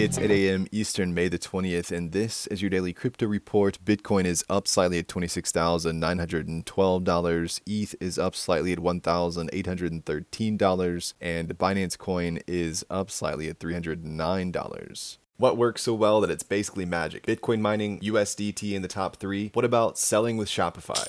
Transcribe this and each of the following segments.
It's 8 a.m. Eastern, May the 20th, and this is your daily crypto report. Bitcoin is up slightly at $26,912. ETH is up slightly at $1,813. And Binance Coin is up slightly at $309. What works so well that it's basically magic? Bitcoin mining, USDT in the top three. What about selling with Shopify?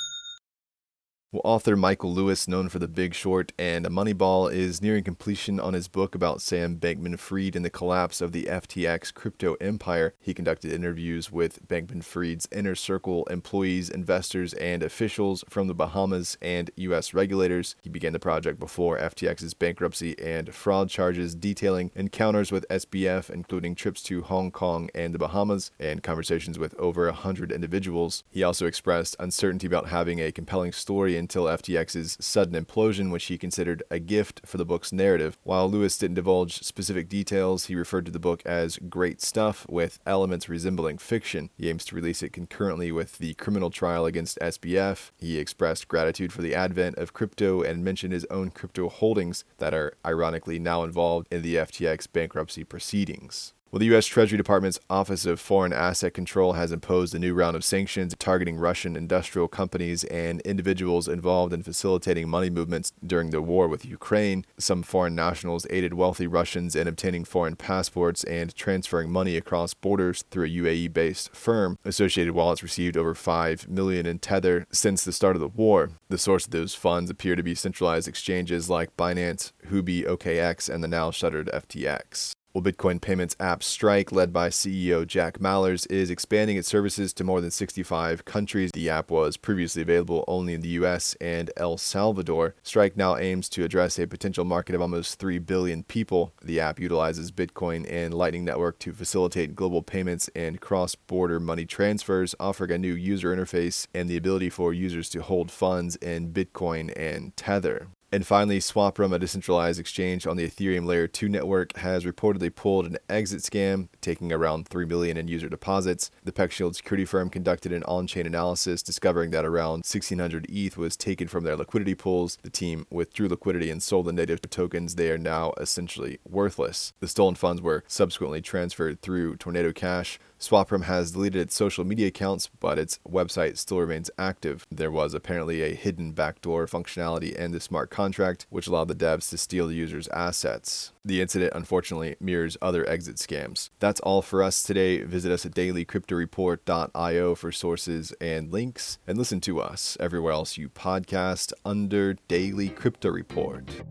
Well, author Michael Lewis, known for The Big Short and Moneyball, is nearing completion on his book about Sam Bankman Fried and the collapse of the FTX crypto empire. He conducted interviews with Bankman Fried's inner circle employees, investors, and officials from the Bahamas and U.S. regulators. He began the project before FTX's bankruptcy and fraud charges, detailing encounters with SBF, including trips to Hong Kong and the Bahamas, and conversations with over 100 individuals. He also expressed uncertainty about having a compelling story until FTX's sudden implosion, which he considered a gift for the book's narrative. While Lewis didn't divulge specific details, he referred to the book as great stuff with elements resembling fiction. He aims to release it concurrently with the criminal trial against SBF. He expressed gratitude for the advent of crypto and mentioned his own crypto holdings that are ironically now involved in the FTX bankruptcy proceedings. Well, the U.S. Treasury Department's Office of Foreign Asset Control has imposed a new round of sanctions targeting Russian industrial companies and individuals involved in facilitating money movements during the war with Ukraine. Some foreign nationals aided wealthy Russians in obtaining foreign passports and transferring money across borders through a UAE-based firm. Associated Wallets received over 5 million in Tether since the start of the war. The source of those funds appear to be centralized exchanges like Binance, Huobi, OKX, and the now shuttered FTX. Well, Bitcoin payments app Strike, led by CEO Jack Mallers, is expanding its services to more than 65 countries. The app was previously available only in the US and El Salvador. Strike now aims to address a potential market of almost 3 billion people. The app utilizes Bitcoin and Lightning Network to facilitate global payments and cross border money transfers, offering a new user interface and the ability for users to hold funds in Bitcoin and Tether. And finally, Swaprum, a decentralized exchange on the Ethereum Layer 2 network, has reportedly pulled an exit scam, taking around 3 million in user deposits. The PeckShield security firm conducted an on-chain analysis, discovering that around 1600 ETH was taken from their liquidity pools. The team withdrew liquidity and sold the native tokens. They are now essentially worthless. The stolen funds were subsequently transferred through Tornado Cash. Swaprum has deleted its social media accounts, but its website still remains active. There was apparently a hidden backdoor functionality in the smart contract, which allowed the devs to steal the user's assets. The incident unfortunately mirrors other exit scams. That's all for us today. Visit us at dailycryptoreport.io for sources and links, and listen to us everywhere else you podcast under Daily Crypto Report.